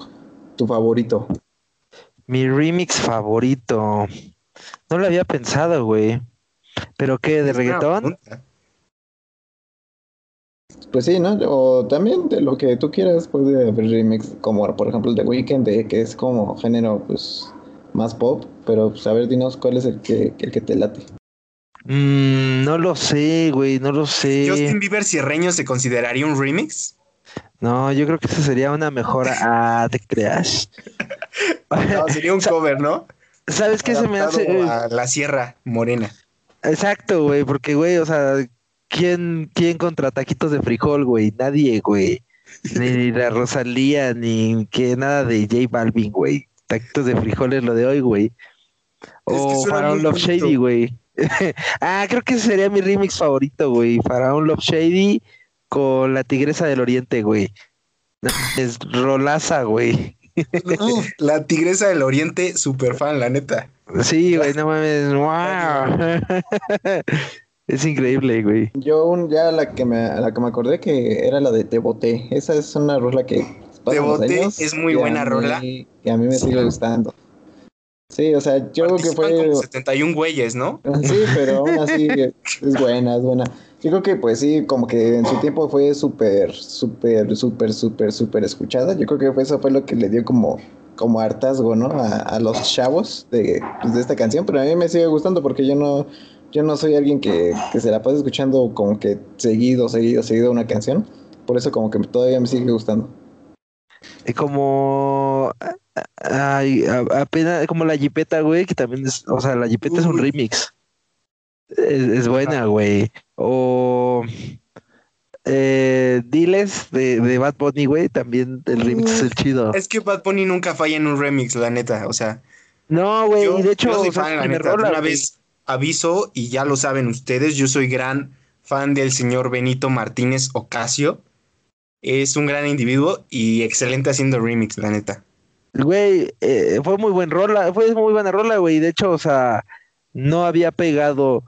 [SPEAKER 4] tu favorito?
[SPEAKER 3] Mi remix favorito. No lo había pensado, güey. ¿Pero qué? ¿De reggaetón?
[SPEAKER 4] Pues sí, ¿no? O también de lo que tú quieras, puede haber remix, como por ejemplo el de Weekend, de, que es como género, pues, más pop, pero pues a ver, dinos cuál es el que, el que te late.
[SPEAKER 3] Mm, no lo sé, güey, no lo sé.
[SPEAKER 2] ¿Justin Bieber Cierreño se consideraría un remix?
[SPEAKER 3] No, yo creo que eso sería una mejora. Ah, te creas.
[SPEAKER 2] No, sería un cover, ¿no?
[SPEAKER 3] ¿Sabes qué se me hace?
[SPEAKER 2] A la Sierra Morena.
[SPEAKER 3] Exacto, güey, porque, güey, o sea, ¿quién, quién contra taquitos de frijol, güey? Nadie, güey. Ni la Rosalía, ni que nada de J Balvin, güey. Taquitos de frijol es lo de hoy, güey.
[SPEAKER 2] que
[SPEAKER 3] O Faraón
[SPEAKER 2] muy
[SPEAKER 3] Love
[SPEAKER 2] bonito.
[SPEAKER 3] Shady, güey. ah, creo que ese sería mi remix favorito, güey. Faraón Love Shady con la Tigresa del Oriente, güey. Es rolaza, güey.
[SPEAKER 2] La Tigresa del Oriente, super fan, la neta.
[SPEAKER 3] Sí, güey, no mames. ¡Wow! es increíble, güey.
[SPEAKER 4] Yo un, ya la que me, la que me acordé que era la de Te Boté. Esa es una rola que los
[SPEAKER 2] Boté es muy buena
[SPEAKER 4] mí-
[SPEAKER 2] rola.
[SPEAKER 4] Y a mí me sigue gustando. Sí, o sea, yo creo que fue...
[SPEAKER 2] como 71 güeyes, ¿no?
[SPEAKER 4] Sí, pero aún así es buena, es buena. Yo creo que pues sí, como que en su tiempo fue súper, súper, súper, súper, súper escuchada. Yo creo que fue, eso fue lo que le dio como, como hartazgo, ¿no? A, a los chavos de, pues, de esta canción, pero a mí me sigue gustando porque yo no, yo no soy alguien que, que se la pase escuchando como que seguido, seguido, seguido una canción. Por eso como que todavía me sigue gustando.
[SPEAKER 3] Y como ay, a- apenas como la Jipeta, güey, que también es, o sea, la Jipeta es un remix. Es, es buena, güey. O eh, Diles de, de Bad Bunny, güey, también el remix es el chido.
[SPEAKER 2] Es que Bad Bunny nunca falla en un remix, la neta. O sea,
[SPEAKER 3] No, güey,
[SPEAKER 2] yo,
[SPEAKER 3] y de hecho,
[SPEAKER 2] yo soy
[SPEAKER 3] o sea,
[SPEAKER 2] fan, la neta.
[SPEAKER 3] Rola,
[SPEAKER 2] una vez aviso, y ya lo saben ustedes, yo soy gran fan del señor Benito Martínez Ocasio. Es un gran individuo y excelente haciendo remix, la neta.
[SPEAKER 3] Güey, eh, fue muy buen rola, fue muy buena rola, güey. De hecho, o sea, no había pegado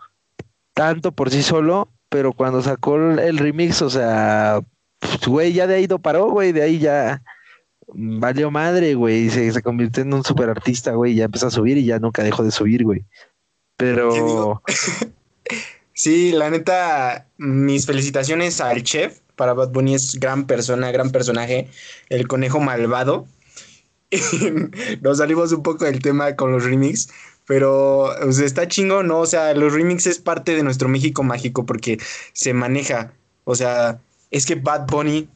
[SPEAKER 3] tanto por sí solo, pero cuando sacó el, remix, o sea, pues, güey, ya de ahí no paró, güey, de ahí ya valió madre, güey, se, se convirtió en un super artista, güey, ya empezó a subir y ya nunca dejó de subir, güey.
[SPEAKER 2] ¿Qué
[SPEAKER 3] Pero?
[SPEAKER 2] Sí, la neta, mis felicitaciones al chef. Para Bad Bunny es gran persona, gran personaje. El conejo malvado. Nos salimos un poco del tema con los remix. Pero está chingo, ¿no? O sea, los remix es parte de nuestro México mágico porque se maneja. O sea, es que Bad Bunny.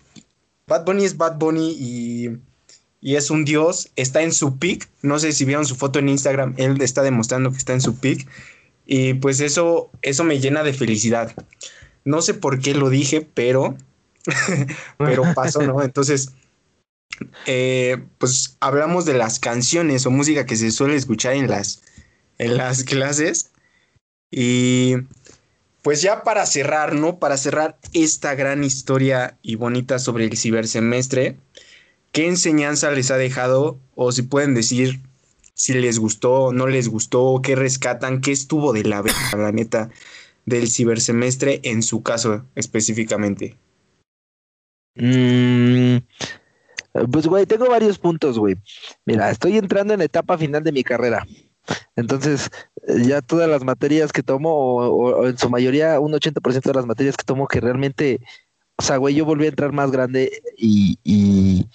[SPEAKER 2] Bad Bunny es Bad Bunny y, y es un dios. Está en su peak. No sé si vieron su foto en Instagram. Él está demostrando que está en su peak. Y pues eso, eso me llena de felicidad. No sé por qué lo dije, pero, pero pasó, ¿no? Entonces, eh, pues hablamos de las canciones o música que se suele escuchar en las, en las clases. Y pues ya para cerrar, ¿no? Para cerrar esta gran historia y bonita sobre el cibersemestre, ¿qué enseñanza les ha dejado? O si pueden decir si les gustó, no les gustó, qué rescatan, qué estuvo de la verga, la neta, del cibersemestre en su caso específicamente.
[SPEAKER 3] mm, pues, güey, tengo varios puntos, güey. Mira, estoy entrando en la etapa final de mi carrera. Entonces, ya todas las materias que tomo, o, en su mayoría, un 80% de las materias que tomo que realmente, o sea, güey, yo volví a entrar más grande y, y,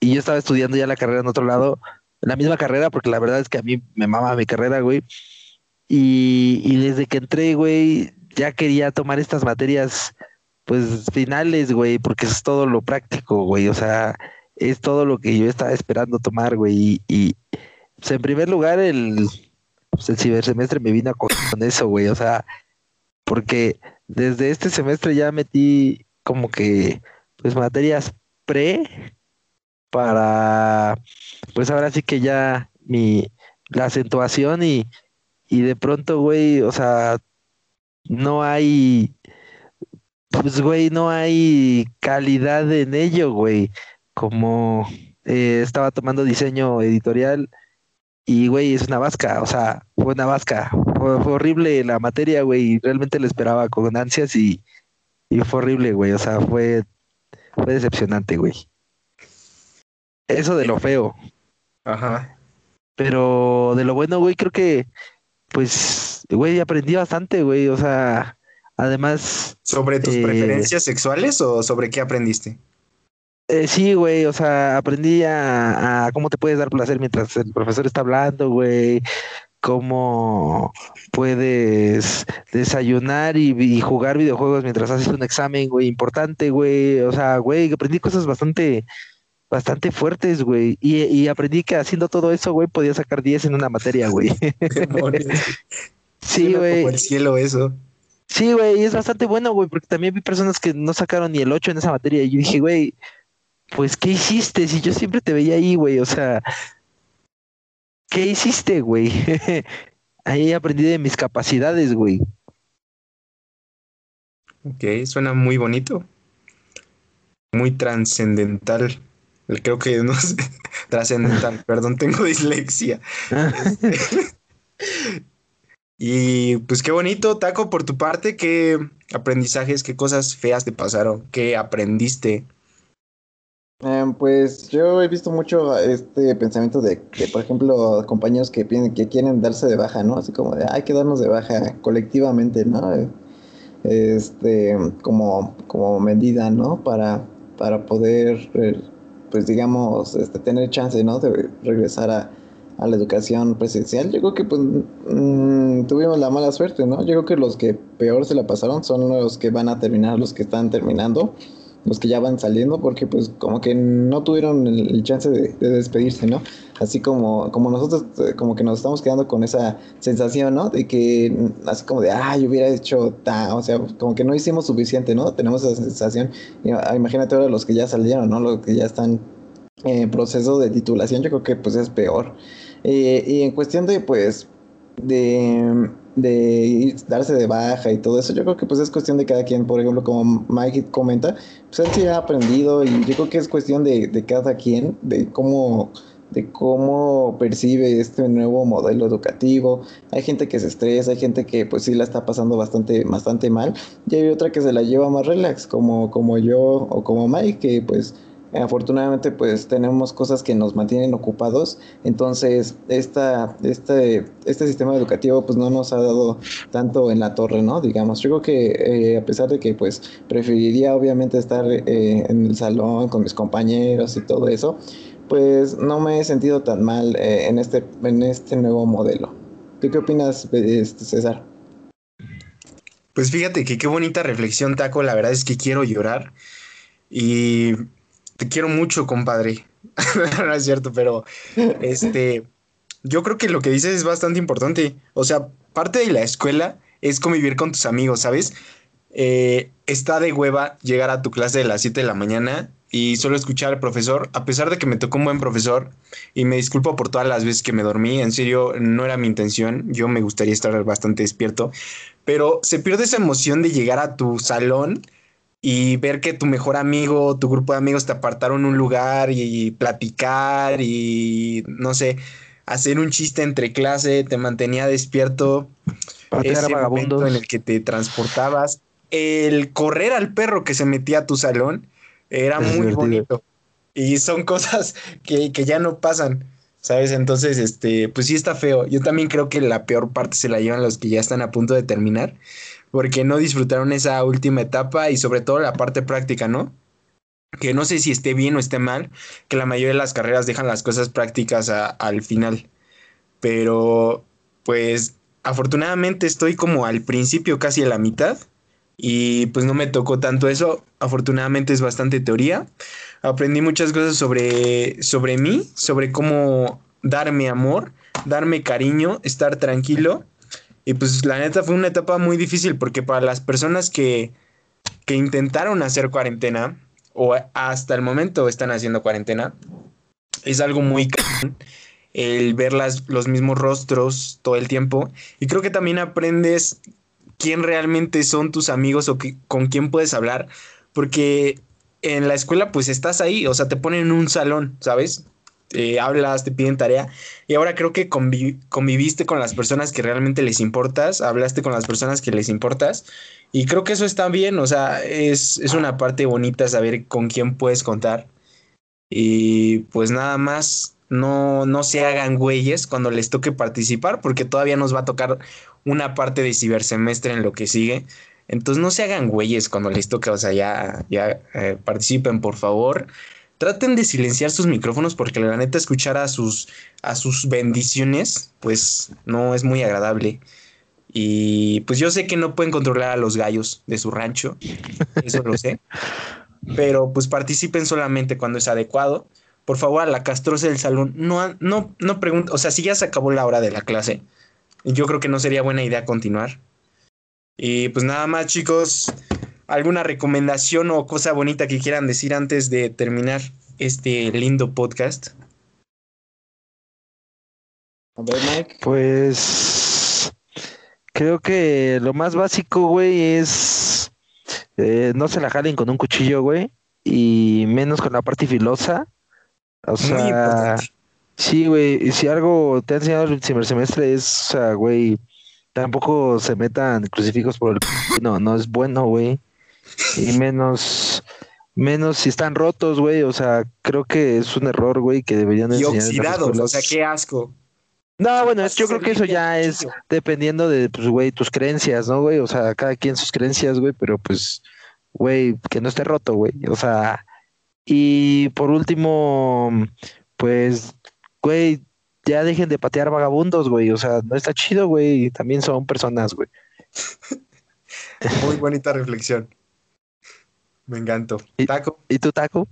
[SPEAKER 3] yo estaba estudiando ya la carrera en otro lado, la misma carrera, porque la verdad es que a mí me mama mi carrera, güey. Y, y desde que entré, güey, ya quería tomar estas materias, pues finales, güey, porque es todo lo práctico, güey, o sea, es todo lo que yo estaba esperando tomar, güey. Y, pues, en primer lugar, el, pues, el cibersemestre me vino a co- con eso, güey, o sea, porque desde este semestre ya metí como que, pues, materias pre para, pues ahora sí que ya mi, la acentuación y, y de pronto, güey, o sea, no hay, pues, güey, no hay calidad en ello, güey. Como eh, estaba tomando diseño editorial y, güey, es una vasca, o sea, fue una vasca. Fue, fue horrible la materia, güey, y realmente la esperaba con ansias y, y fue horrible, güey, o sea, fue, fue decepcionante, güey. Eso de lo feo.
[SPEAKER 2] Ajá.
[SPEAKER 3] Pero de lo bueno, güey, creo que pues, güey, aprendí bastante, güey, o sea, además...
[SPEAKER 2] ¿Sobre tus
[SPEAKER 3] eh,
[SPEAKER 2] preferencias sexuales o sobre qué aprendiste?
[SPEAKER 3] Eh, sí, güey, o sea, aprendí a, a cómo te puedes dar placer mientras el profesor está hablando, güey, cómo puedes desayunar y, y jugar videojuegos mientras haces un examen, güey, importante, güey, o sea, güey, aprendí cosas bastante, bastante fuertes, güey, y, y aprendí que haciendo todo eso, güey, podía sacar 10 en una materia, güey. Sí, güey.
[SPEAKER 2] como el cielo eso.
[SPEAKER 3] Sí, güey, y es bastante bueno, güey, porque también vi personas que no sacaron ni el 8 en esa materia. Y yo dije, güey, pues, ¿qué hiciste? Si yo siempre te veía ahí, güey, o sea, ¿qué hiciste, güey? ahí aprendí de mis capacidades, güey.
[SPEAKER 2] Ok, suena muy bonito. Muy trascendental. Creo que no sé. Trascendental, perdón, tengo dislexia. Y pues qué bonito, Taco, por tu parte, qué aprendizajes, qué cosas feas te pasaron, qué aprendiste.
[SPEAKER 4] Eh, pues yo he visto mucho este pensamiento de que, por ejemplo, compañeros que, que quieren darse de baja, ¿no? Así como de, hay que darnos de baja colectivamente, ¿no? Eh, Este, como, como medida, ¿no? Para, para poder, eh, pues digamos, este, tener chance, ¿no? De regresar a, a la educación presencial. Yo creo que pues mm, tuvimos la mala suerte, ¿no? Yo creo que los que peor se la pasaron son los que van a terminar, los que están terminando los que ya van saliendo, porque pues como que no tuvieron el, chance de, de despedirse, ¿no? Así como, como nosotros, eh, como que nos estamos quedando con esa sensación, ¿no? De que, mm, así como de, ay, hubiera hecho ta, o sea, como que no hicimos suficiente, ¿no? Tenemos esa sensación. Ah, imagínate ahora los que ya salieron, ¿no? Los que ya están en proceso de titulación, yo creo que pues es peor. Eh, y en cuestión de, pues, de, de darse de baja y todo eso, yo creo que pues es cuestión de cada quien, por ejemplo, como Mike comenta, pues él sí ha aprendido y yo creo que es cuestión de, de cada quien, de cómo, de cómo percibe este nuevo modelo educativo. Hay gente que se estresa, hay gente que pues sí la está pasando bastante, bastante mal, y hay otra que se la lleva más relax, como, como yo o como Mike, que pues afortunadamente pues tenemos cosas que nos mantienen ocupados, entonces esta, este, este sistema educativo pues no nos ha dado tanto en la torre, ¿no? Digamos, yo creo que eh, a pesar de que pues preferiría obviamente estar eh, en el salón con mis compañeros y todo eso, pues no me he sentido tan mal eh, en, este, en este nuevo modelo. ¿Tú qué opinas, este, César?
[SPEAKER 2] Pues fíjate que qué bonita reflexión, Taco. La verdad es que quiero llorar y te quiero mucho, compadre. no es cierto, pero este, yo creo que lo que dices es bastante importante. O sea, parte de la escuela es convivir con tus amigos, ¿sabes? Eh, está de hueva llegar a tu clase de las 7 de la mañana y solo escuchar al profesor, a pesar de que me tocó un buen profesor y me disculpo por todas las veces que me dormí, en serio, no era mi intención, yo me gustaría estar bastante despierto, pero se pierde esa emoción de llegar a tu salón y ver que tu mejor amigo, tu grupo de amigos te apartaron un lugar y platicar y no sé, hacer un chiste entre clase, te mantenía despierto,
[SPEAKER 3] Patear
[SPEAKER 2] ese
[SPEAKER 3] vagabundos.
[SPEAKER 2] en el que te transportabas, el correr al perro que se metía a tu salón era
[SPEAKER 3] Es
[SPEAKER 2] muy
[SPEAKER 3] divertido.
[SPEAKER 2] bonito y son cosas que, que ya no pasan. ¿Sabes? Entonces, este, pues sí está feo. Yo también creo que la peor parte se la llevan los que ya están a punto de terminar, porque no disfrutaron esa última etapa y sobre todo la parte práctica, ¿no? Que no sé si esté bien o esté mal, que la mayoría de las carreras dejan las cosas prácticas al final. Pero, pues, afortunadamente estoy como al principio, casi a la mitad, y pues no me tocó tanto eso. Afortunadamente es bastante teoría. Aprendí muchas cosas sobre, sobre mí, sobre cómo darme amor, darme cariño, estar tranquilo. Y pues la neta fue una etapa muy difícil porque para las personas que, que intentaron hacer cuarentena o hasta el momento están haciendo cuarentena, es algo muy el ver las, los mismos rostros todo el tiempo. Y creo que también aprendes quién realmente son tus amigos o qui- con quién puedes hablar, porque en la escuela pues estás ahí, o sea, te ponen en un salón, ¿sabes? Hablas, te piden tarea, y ahora creo que convi- conviviste con las personas que realmente les importas, hablaste con las personas que les importas, y creo que eso está bien, o sea, es, es una parte bonita saber con quién puedes contar. Y pues nada más, no, no se hagan güeyes cuando les toque participar, porque todavía nos va a tocar una parte de cibersemestre en lo que sigue. Entonces no se hagan güeyes cuando les toque, o sea, ya, ya eh, participen, por favor. Traten de silenciar sus micrófonos porque la neta escuchar a sus, a sus bendiciones, pues no es muy agradable. Y pues yo sé que no pueden controlar a los gallos de su rancho, eso lo sé. Pero pues participen solamente cuando es adecuado. Por favor, a la castrosa del salón, no, no, no pregunten, o sea, si ya se acabó la hora de la clase, yo creo que no sería buena idea continuar. Y pues nada más, chicos, ¿alguna recomendación o cosa bonita que quieran decir antes de terminar este lindo podcast?
[SPEAKER 4] A ver, Mike.
[SPEAKER 3] Pues creo que lo más básico, güey, es eh, no se la jalen con un cuchillo, güey, y menos con la parte filosa. O
[SPEAKER 2] Muy
[SPEAKER 3] sea,
[SPEAKER 2] importante.
[SPEAKER 3] sí, güey, y si algo te ha enseñado el primer semestre es, o sea, güey, tampoco se metan crucifijos por el... No, no es bueno, güey. Y menos, menos si están rotos, güey, o sea, creo que es un error, güey, que deberían
[SPEAKER 2] Y
[SPEAKER 3] enseñar en las
[SPEAKER 2] oxidados, o sea, qué asco.
[SPEAKER 3] No, bueno, es- yo creo que eso ya es dependiendo de, pues, güey, tus creencias, ¿no, güey? O sea, cada quien sus creencias, güey, pero pues, güey, que no esté roto, güey. O sea, y por último, pues, güey, ya dejen de patear vagabundos, güey. O sea, no está chido, güey. También son personas, güey.
[SPEAKER 2] Muy bonita reflexión. Me encantó.
[SPEAKER 3] Y-
[SPEAKER 2] Taco.
[SPEAKER 3] ¿Y tu taco?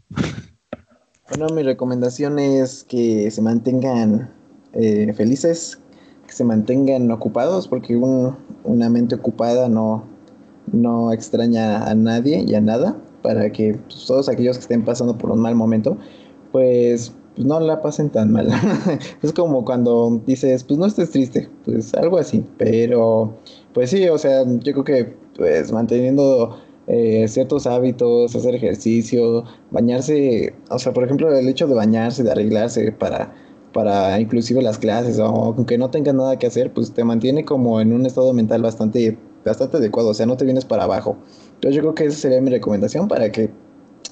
[SPEAKER 4] Bueno, mi recomendación es que se mantengan eh, felices, que se mantengan ocupados, porque un- una mente ocupada no, no extraña a nadie y a nada, para que pues, todos aquellos que estén pasando por un mal momento, pues, pues, no la pasen tan mal. es como cuando dices, pues no estés triste, pues algo así, pero pues sí, o sea, yo creo que pues manteniendo eh, ciertos hábitos, hacer ejercicio, bañarse, o sea, por ejemplo, el hecho de bañarse, de arreglarse para, para inclusive las clases, o aunque no tengas nada que hacer, pues te mantiene como en un estado mental bastante, bastante adecuado, o sea, no te vienes para abajo. Entonces yo creo que esa sería mi recomendación para que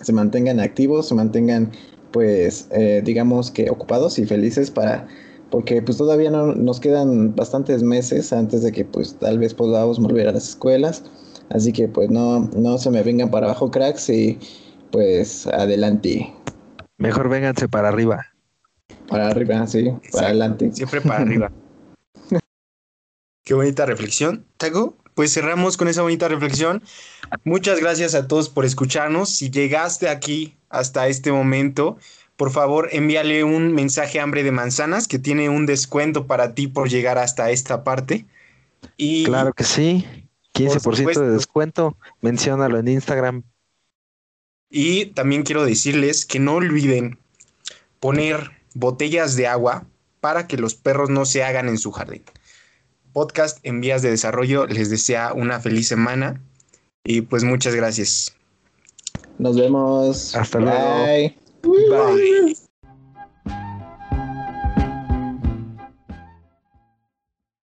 [SPEAKER 4] se mantengan activos, se mantengan, pues, eh, digamos que ocupados y felices para, porque pues todavía no, nos quedan bastantes meses antes de que pues tal vez podamos volver a las escuelas. Así que pues no, no se me vengan para abajo cracks y pues adelante.
[SPEAKER 3] Mejor vénganse para arriba.
[SPEAKER 4] Para arriba, sí, para adelante.
[SPEAKER 2] Siempre para arriba. Qué bonita reflexión, Taco. Pues cerramos con esa bonita reflexión. Muchas gracias a todos por escucharnos. Si llegaste aquí hasta este momento, por favor envíale un mensaje a Hambre de Manzanas que tiene un descuento para ti por llegar hasta esta parte. Y
[SPEAKER 3] Claro que sí. 15%
[SPEAKER 2] supuesto.
[SPEAKER 3] de descuento. Menciónalo en Instagram.
[SPEAKER 2] Y también quiero decirles que no olviden poner botellas de agua para que los perros no se hagan en su jardín. Podcast en vías de desarrollo les desea una feliz semana y pues muchas gracias.
[SPEAKER 4] Nos vemos.
[SPEAKER 3] Hasta luego.
[SPEAKER 4] Bye.
[SPEAKER 2] Bye.